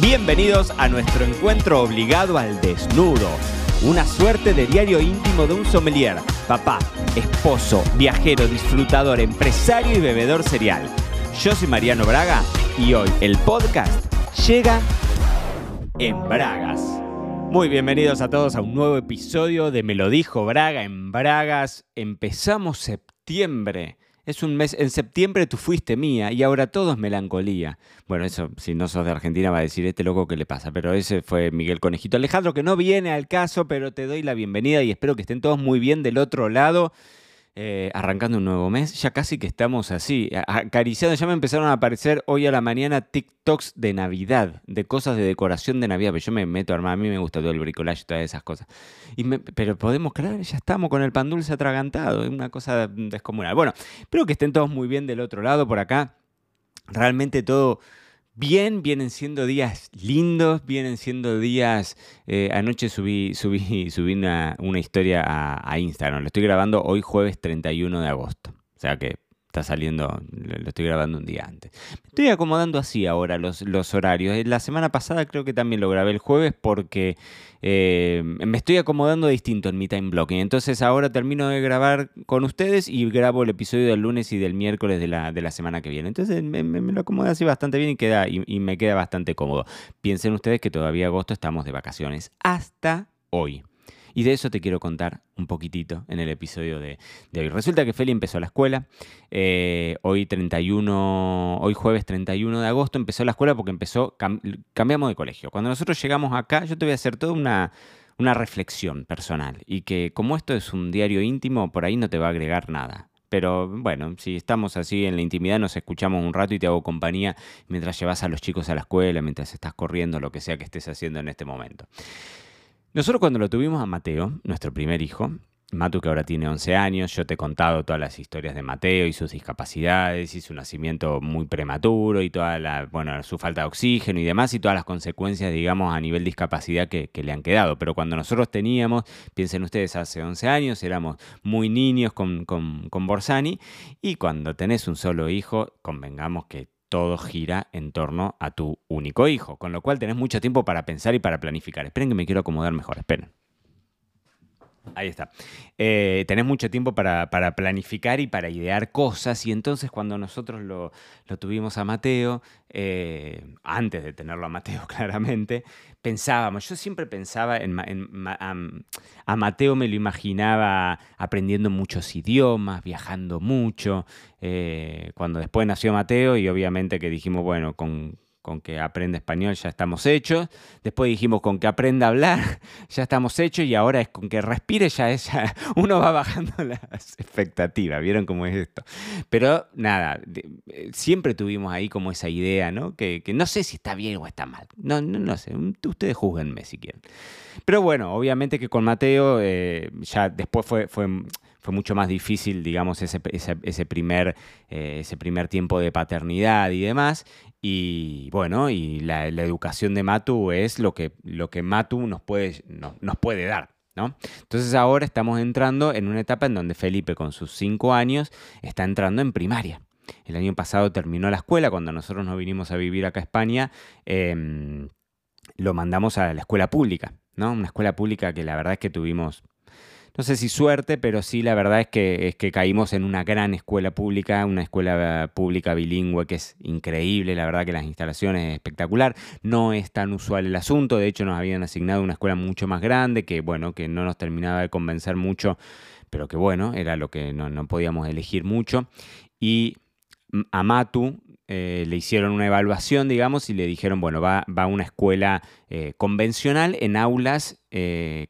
Bienvenidos a nuestro encuentro obligado al desnudo. Una suerte de diario íntimo de un sommelier, papá, esposo, viajero, disfrutador, empresario y bebedor serial. Yo soy Mariano Braga y hoy el podcast llega en Bragas. Muy bienvenidos a todos a un nuevo episodio de Me lo dijo Braga en Bragas. Empezamos septiembre. Es un mes, en septiembre tú fuiste mía y ahora todo es melancolía. Bueno, eso, si no sos de Argentina, va a decir este loco que le pasa, pero ese fue Miguel Conejito Alejandro, que no viene al caso, pero te doy la bienvenida y espero que estén todos muy bien del otro lado. Eh, arrancando un nuevo mes, ya casi que estamos así, acariciando, ya me empezaron a aparecer hoy a la mañana TikToks de Navidad, de cosas de decoración de Navidad, pero yo me meto a a mí me gusta todo el bricolaje y todas esas cosas. Y pero podemos creer, ya estamos con el pan dulce atragantado, es una cosa descomunal. Bueno, espero que estén todos muy bien del otro lado, por acá. Realmente todo bien, vienen siendo días lindos, vienen siendo días... Eh, anoche subí, subí, subí una, historia a, a, Instagram, lo estoy grabando hoy jueves 31 de agosto. O sea que está saliendo, lo estoy grabando un día antes. Me estoy acomodando así ahora los, los horarios. Eh, la semana pasada creo que también lo grabé el jueves porque eh, me estoy acomodando distinto en mi time blocking. Entonces ahora termino de grabar con ustedes y grabo el episodio del lunes y del miércoles de la, de la semana que viene. Entonces me, lo acomodo así bastante bien y, queda, y, y me queda bastante cómodo. Piensen ustedes que todavía agosto estamos de vacaciones. Hasta hoy. Y de eso te quiero contar un poquitito en el episodio de, hoy. Resulta que Feli empezó la escuela. Eh, hoy 31, hoy jueves 31 de agosto empezó la escuela porque empezó, cambiamos de colegio. Cuando nosotros llegamos acá, yo te voy a hacer toda una, una reflexión personal. Y que como esto es un diario íntimo, por ahí no te va a agregar nada. Pero bueno, si estamos así en la intimidad, nos escuchamos un rato y te hago compañía mientras llevas a los chicos a la escuela, mientras estás corriendo, lo que sea que estés haciendo en este momento. Nosotros cuando lo tuvimos a Mateo, nuestro primer hijo, Matu que ahora tiene 11 años, yo te he contado todas las historias de Mateo y sus discapacidades y su nacimiento muy prematuro y toda la, bueno, su falta de oxígeno y demás y todas las consecuencias, digamos, a nivel discapacidad que, le han quedado. Pero cuando nosotros teníamos, piensen ustedes, hace 11 años, éramos muy niños con, con, con Borsani y cuando tenés un solo hijo, convengamos que todo gira en torno a tu único hijo, con lo cual tenés mucho tiempo para pensar y para planificar. Esperen que me quiero acomodar mejor, esperen. Ahí está. Eh, tenés mucho tiempo para, planificar y para idear cosas y entonces cuando nosotros lo, tuvimos a Mateo, eh, antes de tenerlo a Mateo claramente, pensábamos, yo siempre pensaba en, a, Mateo me lo imaginaba aprendiendo muchos idiomas, viajando mucho, eh, cuando después nació Mateo y obviamente que dijimos, bueno, con con que aprenda español ya estamos hechos. Después dijimos con que aprenda a hablar ya estamos hechos y ahora es con que respire ya, es, uno va bajando las expectativas. ¿Vieron cómo es esto? Pero nada, eh, siempre tuvimos ahí como esa idea, ¿no? Que, no sé si está bien o está mal. No, no, no sé, ustedes juzguenme si quieren. Pero bueno, obviamente que con Mateo eh, ya después fue, fue fue mucho más difícil, digamos, ese, ese, primer, eh, ese primer tiempo de paternidad y demás. Y bueno, y la, educación de Matu es lo que, lo que Matu nos puede, nos puede dar. ¿no? Entonces ahora estamos entrando en una etapa en donde Felipe con sus cinco años está entrando en primaria. El año pasado terminó la escuela, cuando nosotros nos vinimos a vivir acá a España, em, lo mandamos a la escuela pública, ¿no? Una escuela pública que la verdad es que tuvimos no sé si suerte, pero sí la verdad es que, caímos en una gran escuela pública, una escuela pública bilingüe que es increíble, la verdad que las instalaciones es espectacular, no es tan usual el asunto, de hecho nos habían asignado una escuela mucho más grande que bueno, que no nos terminaba de convencer mucho, pero que bueno, era lo que no, no podíamos elegir mucho. Y a Matu eh, le hicieron una evaluación, digamos, y le dijeron, bueno, va, a una escuela eh, convencional en aulas, eh,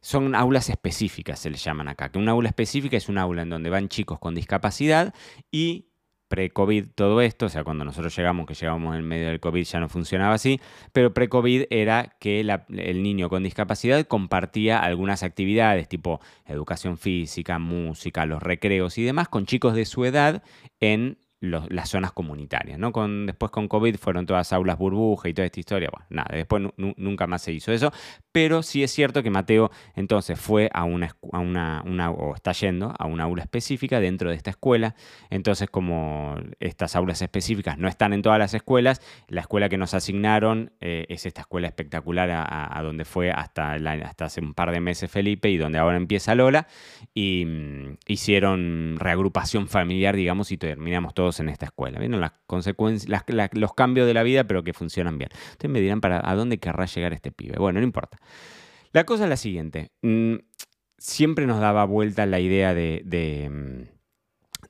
son aulas específicas, se le llaman acá, que una aula específica es un aula en donde van chicos con discapacidad y pre-COVID todo esto, o sea, cuando nosotros llegamos, que llegamos en medio del COVID ya no funcionaba así, pero pre-COVID era que el niño con discapacidad compartía algunas actividades tipo educación física, música, los recreos y demás con chicos de su edad en las zonas comunitarias. ¿no? Con, después con COVID fueron todas aulas burbuja y toda esta historia. Bueno, nada, después nunca más se hizo eso. Pero sí es cierto que Mateo entonces fue a una, a una, o está yendo a una aula específica dentro de esta escuela. Entonces, como estas aulas específicas no están en todas las escuelas, la escuela que nos asignaron eh, es esta escuela espectacular a, donde fue hasta, hasta hace un par de meses Felipe y donde ahora empieza Lola. Y mm, hicieron reagrupación familiar, digamos, y terminamos todos en esta escuela. ¿Vieron las consecuencias, los cambios de la vida, pero que funcionan bien? Ustedes me dirán para a dónde querrá llegar este pibe. Bueno, no importa. La cosa es la siguiente. Mm, siempre nos daba vuelta la idea de, de, mm,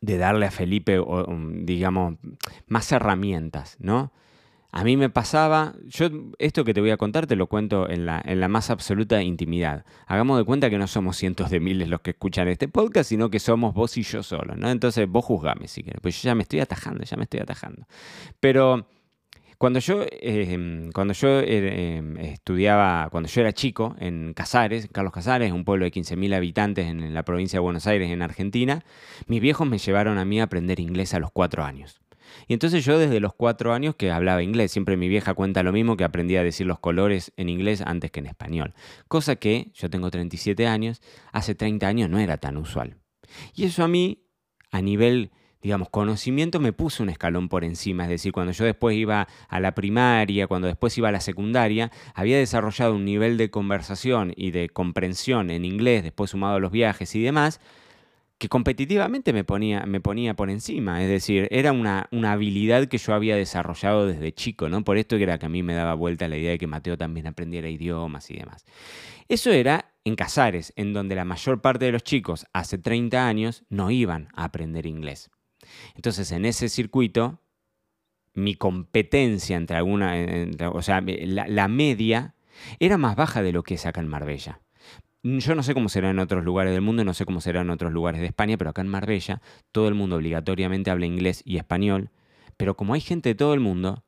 de darle a Felipe, digamos, más herramientas, ¿no? A mí me pasaba, yo esto que te voy a contar te lo cuento en la, en la más absoluta intimidad. Hagamos de cuenta que no somos cientos de miles los que escuchan este podcast, sino que somos vos y yo solo, ¿no? Entonces vos juzgame si quieres, pues yo ya me estoy atajando, ya me estoy atajando. Pero cuando yo, em, cuando yo eh, em, estudiaba, cuando yo era chico en Casares, Carlos Casares, un pueblo de 15.000 habitantes en la provincia de Buenos Aires, en Argentina, mis viejos me llevaron a mí a aprender inglés a los cuatro años. Y entonces yo desde los cuatro años que hablaba inglés, siempre mi vieja cuenta lo mismo, que aprendí a decir los colores en inglés antes que en español. Cosa que, yo tengo 37 años, hace 30 años no era tan usual. Y eso a mí, a nivel digamos, conocimiento me puso un escalón por encima. Es decir, cuando yo después iba a la primaria, cuando después iba a la secundaria, había desarrollado un nivel de conversación y de comprensión en inglés, después sumado a los viajes y demás, que competitivamente me ponía, me ponía por encima. Es decir, era una, una, habilidad que yo había desarrollado desde chico, ¿no? Por esto era que a mí me daba vuelta la idea de que Mateo también aprendiera idiomas y demás. Eso era en Casares, en donde la mayor parte de los chicos hace 30 años no iban a aprender inglés. Entonces, en ese circuito, mi competencia entre alguna, o sea, la, la media era más baja de lo que es acá en Marbella. Yo no sé cómo será en otros lugares del mundo, no sé cómo será en otros lugares de España, pero acá en Marbella todo el mundo obligatoriamente habla inglés y español. Pero como hay gente de todo el mundo,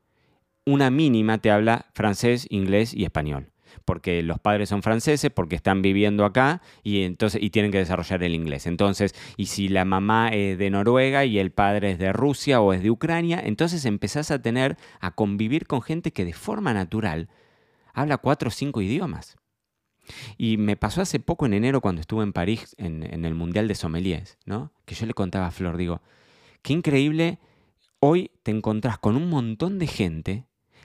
una mínima te habla francés, inglés y español. Porque los padres son franceses, porque están viviendo acá y, entonces, y tienen que desarrollar el inglés. Entonces, y si la mamá es de Noruega y el padre es de Rusia o es de Ucrania, entonces empezás a tener, a convivir con gente que de forma natural habla cuatro o cinco idiomas. Y me pasó hace poco en enero cuando estuve en París en, el Mundial de Sommeliers, ¿no? Que yo le contaba a Flor, digo, qué increíble, hoy te encontrás con un montón de gente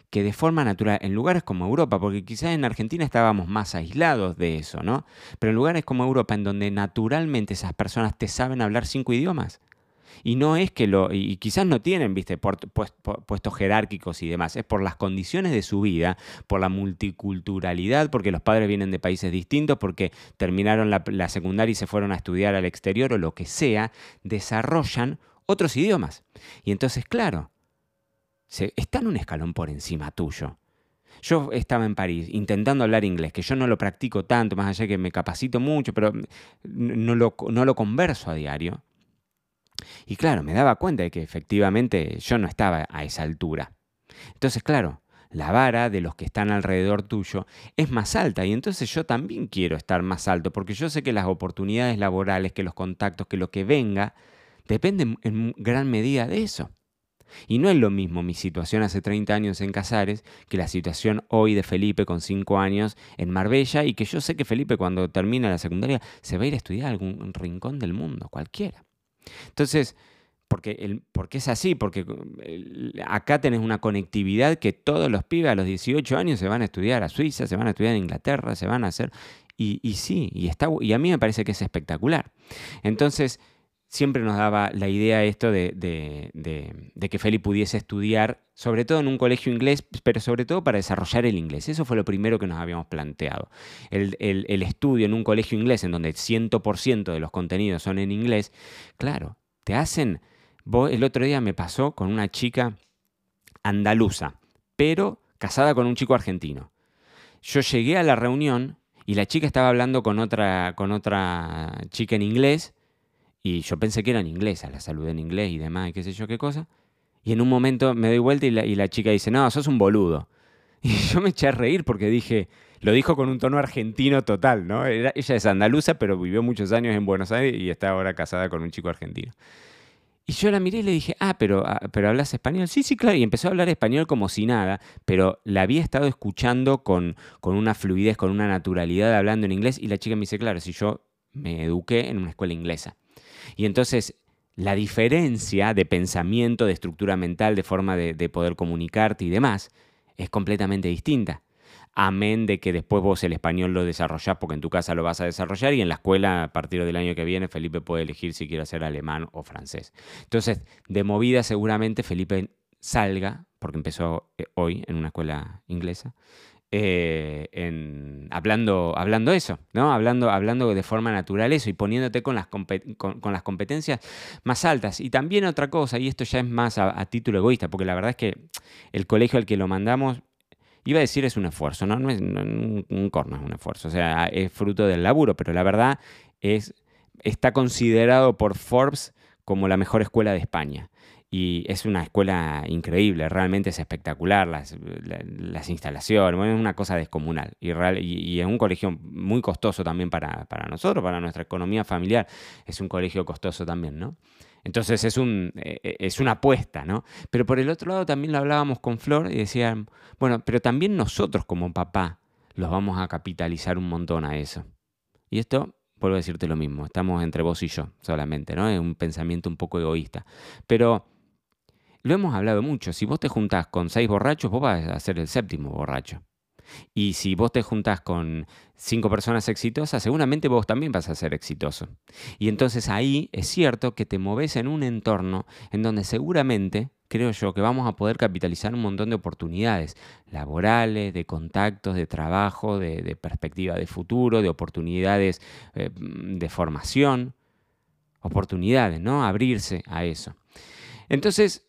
que de forma natural, en lugares como Europa, porque quizás en Argentina estábamos más aislados de eso, ¿no? Pero en lugares como Europa, en donde naturalmente esas personas te saben hablar cinco idiomas, y no es que lo, y quizás no tienen, viste, puestos jerárquicos y demás, es por las condiciones de su vida, por la multiculturalidad, porque los padres vienen de países distintos, porque terminaron la, la secundaria y se fueron a estudiar al exterior o lo que sea, desarrollan otros idiomas. Y entonces, claro, se, están un escalón por encima tuyo. Yo estaba en París intentando hablar inglés, que yo no lo practico tanto, más allá que me capacito mucho, pero no lo, no lo converso a diario. Y claro, me daba cuenta de que efectivamente yo no estaba a esa altura. Entonces, claro, la vara de los que están alrededor tuyo es más alta y entonces yo también quiero estar más alto porque yo sé que las oportunidades laborales, que los contactos, que lo que venga, dependen en gran medida de eso. Y no es lo mismo mi situación hace 30 años en Casares que la situación hoy de Felipe con 5 años en Marbella y que yo sé que Felipe cuando termina la secundaria se va a ir a estudiar a algún rincón del mundo, cualquiera. Entonces, porque, el, porque es así, porque acá tenés una conectividad que todos los pibes a los 18 años se van a estudiar a Suiza, se van a estudiar a Inglaterra, se van a hacer... Y, y sí, y, está, y a mí me parece que es espectacular. Entonces, siempre nos daba la idea esto de, que Feli pudiese estudiar, sobre todo en un colegio inglés, pero sobre todo para desarrollar el inglés. Eso fue lo primero que nos habíamos planteado. El, estudio en un colegio inglés, en donde el 100% de los contenidos son en inglés, claro, te hacen... el otro día me pasó con una chica andaluza, pero casada con un chico argentino. Yo llegué a la reunión y la chica estaba hablando con otra, con otra chica en inglés y yo pensé que eran inglesas, la saludé en inglés y demás, y qué sé yo qué cosa. Y en un momento me doy vuelta y la, chica dice, no, sos un boludo. Y yo me eché a reír porque dije, lo dijo con un tono argentino total, ¿no? ella es andaluza, pero vivió muchos años en Buenos Aires y está ahora casada con un chico argentino. Y yo la miré y le dije, ah, pero, ah, pero hablas español. Sí, sí, claro. Y empezó a hablar español como si nada, pero la había estado escuchando con, con una fluidez, con una naturalidad hablando en inglés. Y la chica me dice, claro, si yo me eduqué en una escuela inglesa. Y entonces la diferencia de pensamiento, de estructura mental, de forma de, de poder comunicarte y demás, es completamente distinta amén de que después vos el español lo desarrollás porque en tu casa lo vas a desarrollar y en la escuela a partir del año que viene Felipe puede elegir si quiere hacer alemán o francés. Entonces, de movida seguramente Felipe salga, porque empezó eh, hoy en una escuela inglesa, eh, en, hablando, hablando eso, ¿no? Hablando, hablando de forma natural eso y poniéndote con las, con, las competencias más altas. Y también otra cosa, y esto ya es más a, título egoísta, porque la verdad es que el colegio al que lo mandamos Iba a decir es un esfuerzo, ¿no? no es un, corno, es un esfuerzo. O sea, es fruto del laburo, pero la verdad es, está considerado por Forbes como la mejor escuela de España. Y es una escuela increíble, realmente es espectacular, las, las instalaciones, es una cosa descomunal. Y, y, es un colegio muy costoso también para, para nosotros, para nuestra economía familiar. Es un colegio costoso también, ¿no? Entonces es, un, eh, eh, es una apuesta, ¿no? Pero por el otro lado también lo hablábamos con Flor y decían, bueno, pero también nosotros como papá los vamos a capitalizar un montón a eso. Y esto, vuelvo a decirte lo mismo, estamos entre vos y yo solamente, ¿no? Es un pensamiento un poco egoísta. Pero lo hemos hablado mucho, si vos te juntás con seis borrachos, vos vas a ser el séptimo borracho. Y si vos te juntás con cinco personas exitosas, seguramente vos también vas a ser exitoso. Y entonces ahí es cierto que te moves en un entorno en donde seguramente, creo yo, que vamos a poder capitalizar un montón de oportunidades laborales, de contactos, de trabajo, de, perspectiva de futuro, de oportunidades eh, de formación. Oportunidades, ¿no? Abrirse a eso. Entonces,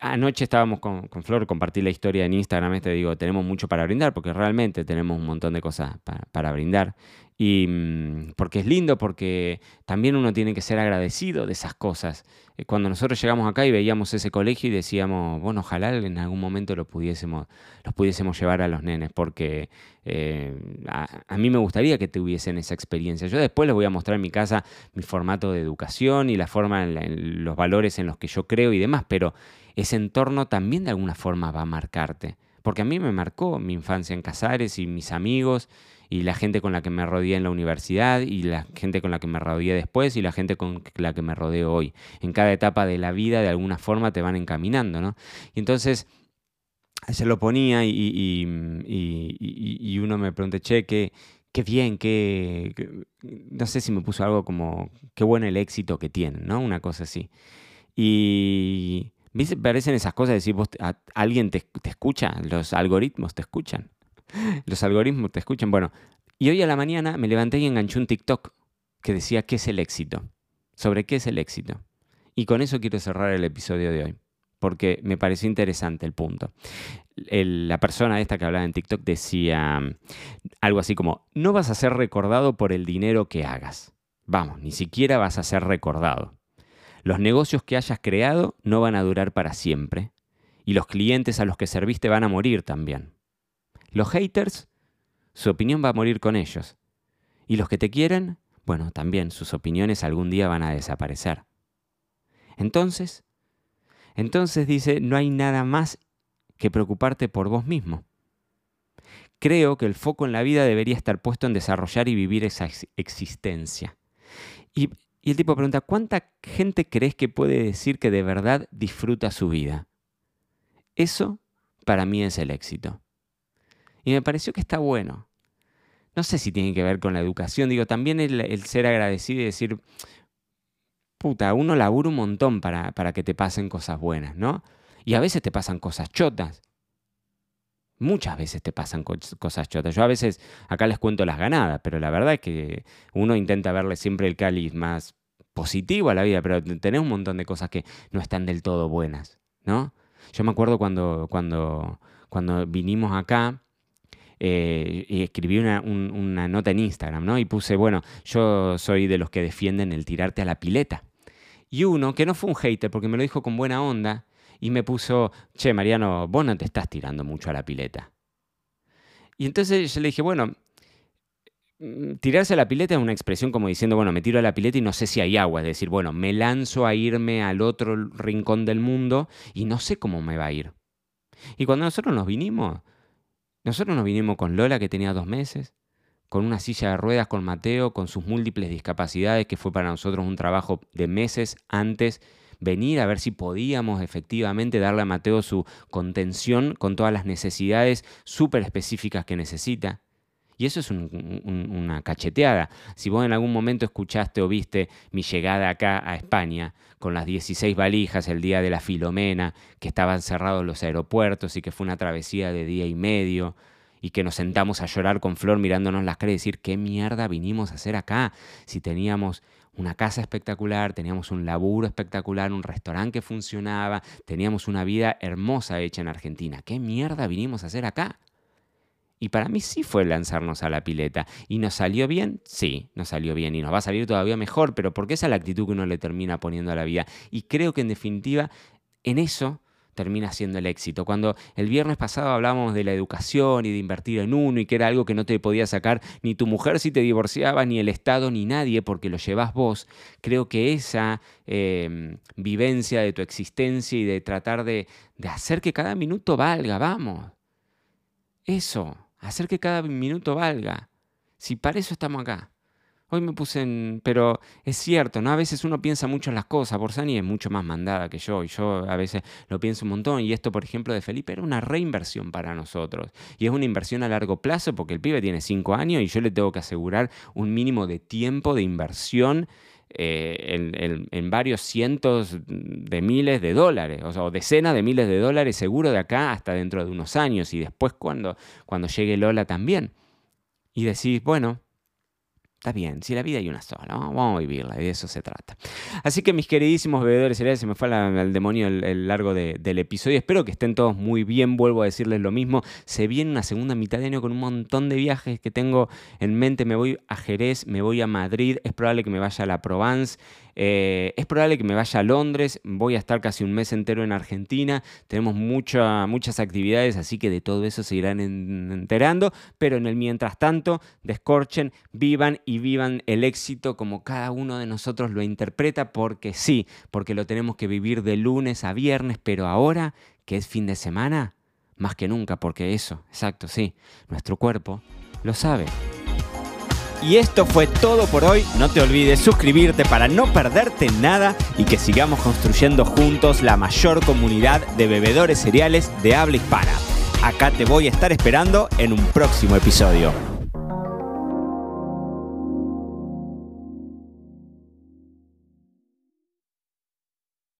Anoche estábamos con, Flor, compartí la historia en Instagram, este digo, tenemos mucho para brindar, porque realmente tenemos un montón de cosas para, brindar. Y mm, porque es lindo, porque también uno tiene que ser agradecido de esas cosas. Eh, cuando nosotros llegamos acá y veíamos ese colegio y decíamos, bueno, ojalá en algún momento lo pudiésemos, los pudiésemos llevar a los nenes, porque eh, a, mí me gustaría que tuviesen esa experiencia. Yo después les voy a mostrar en mi casa mi formato de educación y la forma, los valores en los que yo creo y demás, pero ese entorno también de alguna forma va a marcarte. Porque a mí me marcó mi infancia en Casares y mis amigos y la gente con la que me rodeé en la universidad y la gente con la que me rodeé después y la gente con la que me rodeo hoy. En cada etapa de la vida de alguna forma te van encaminando, ¿no? Y entonces se lo ponía y, y, uno me pregunté, che, qué, qué bien, qué, no sé si me puso algo como, qué bueno el éxito que tienen, ¿no? Una cosa así. Y, ¿Viste? Parecen esas cosas de decir, vos, alguien te, escucha, los algoritmos te escuchan. Los algoritmos te escuchan. Bueno, y hoy a la mañana me levanté y enganché un TikTok que decía qué es el éxito. Sobre qué es el éxito. Y con eso quiero cerrar el episodio de hoy, porque me pareció interesante el punto. la persona esta que hablaba en TikTok decía algo así como, no vas a ser recordado por el dinero que hagas. Vamos, ni siquiera vas a ser recordado. Los negocios que hayas creado no van a durar para siempre. Y los clientes a los que serviste van a morir también. Los haters, su opinión va a morir con ellos. Y los que te quieren, bueno, también sus opiniones algún día van a desaparecer. Entonces, entonces dice, no hay nada más que preocuparte por vos mismo. Creo que el foco en la vida debería estar puesto en desarrollar y vivir esa existencia. Y y el tipo pregunta, ¿cuánta gente crees que puede decir que de verdad disfruta su vida? Eso para mí es el éxito. Y me pareció que está bueno. No sé si tiene que ver con la educación, digo, también el, ser agradecido y decir, puta, uno labura un montón para, para que te pasen cosas buenas, ¿no? Y a veces te pasan cosas chotas. Muchas veces te pasan cosas chotas. Yo a veces acá les cuento las ganadas, pero la verdad es que uno intenta verle siempre el cáliz más positivo a la vida, pero tenés un montón de cosas que no están del todo buenas, ¿no? Yo me acuerdo cuando, cuando, cuando vinimos acá, eh, y escribí una, una, nota en Instagram, ¿no? Y puse, bueno, yo soy de los que defienden el tirarte a la pileta. Y uno, que no fue un hater, porque me lo dijo con buena onda, y me puso, che, Mariano, vos no te estás tirando mucho a la pileta. Y entonces yo le dije, bueno, mm, tirarse a la pileta es una expresión como diciendo, bueno, me tiro a la pileta y no sé si hay agua, es decir, bueno, me lanzo a irme al otro rincón del mundo y no sé cómo me va a ir. Y cuando nosotros nos vinimos, nosotros nos vinimos con Lola que tenía dos meses, con una silla de ruedas con Mateo, con sus múltiples discapacidades, que fue para nosotros un trabajo de meses antes venir a ver si podíamos efectivamente darle a Mateo su contención con todas las necesidades súper específicas que necesita. Y eso es una cacheteada. Si vos en algún momento escuchaste o viste mi llegada acá a España, con las 16 valijas el día de la Filomena, que estaban cerrados los aeropuertos y que fue una travesía de día y medio, y que nos sentamos a llorar con Flor mirándonos las caras y decir, ¿qué mierda vinimos a hacer acá? Si teníamos una casa espectacular, teníamos un laburo espectacular, un restaurante que funcionaba, teníamos una vida hermosa hecha en Argentina. ¿Qué mierda vinimos a hacer acá? Y para mí sí fue lanzarnos a la pileta. ¿Y nos salió bien? Sí, nos salió bien. Y nos va a salir todavía mejor, pero porque esa es la actitud que uno le termina poniendo a la vida. Y creo que en definitiva, en eso termina siendo el éxito. Cuando el viernes pasado hablábamos de la educación y de invertir en uno y que era algo que no te podía sacar ni tu mujer si te divorciaba, ni el Estado, ni nadie, porque lo llevas vos, creo que esa em, vivencia de tu existencia y de tratar de, de hacer que cada minuto valga, vamos. Eso, hacer que cada minuto valga. Si para eso estamos acá. Hoy me puse en... Pero es cierto, ¿no? A veces uno piensa mucho en las cosas. Borsani es mucho más mandada que yo y yo a veces lo pienso un montón. Y esto, por ejemplo, de Felipe era una reinversión para nosotros. Y es una inversión a largo plazo porque el pibe tiene cinco años y yo le tengo que asegurar un mínimo de tiempo de inversión eh, en, varios cientos de miles de dólares, o, decenas de miles de dólares seguro de acá hasta dentro de unos años y después cuando, cuando llegue Lola también. Y decís, bueno, Está bien, si la vida hay una sola, vamos a vivirla, y de eso se trata. Así que mis queridísimos bebedores se me fue al demonio el, largo del episodio. Espero que estén todos muy bien, vuelvo a decirles lo mismo. Se viene una segunda mitad de año con un montón de viajes que tengo en mente. Me voy a Jerez, me voy a Madrid, es probable que me vaya a la Provence. Eh, es probable que me vaya a Londres, voy a estar casi un mes entero en Argentina, tenemos muchas actividades, así que de todo eso se irán enterando, pero en el mientras tanto, descorchen, vivan y vivan el éxito como cada uno de nosotros lo interpreta, porque sí, porque lo tenemos que vivir de lunes a viernes, pero ahora, que es fin de semana, más que nunca, porque eso, exacto, sí, nuestro cuerpo lo sabe. Y esto fue todo por hoy. No te olvides suscribirte para no perderte nada y que sigamos construyendo juntos la mayor comunidad de bebedores cereales de habla hispana. Acá te voy a estar esperando en un próximo episodio.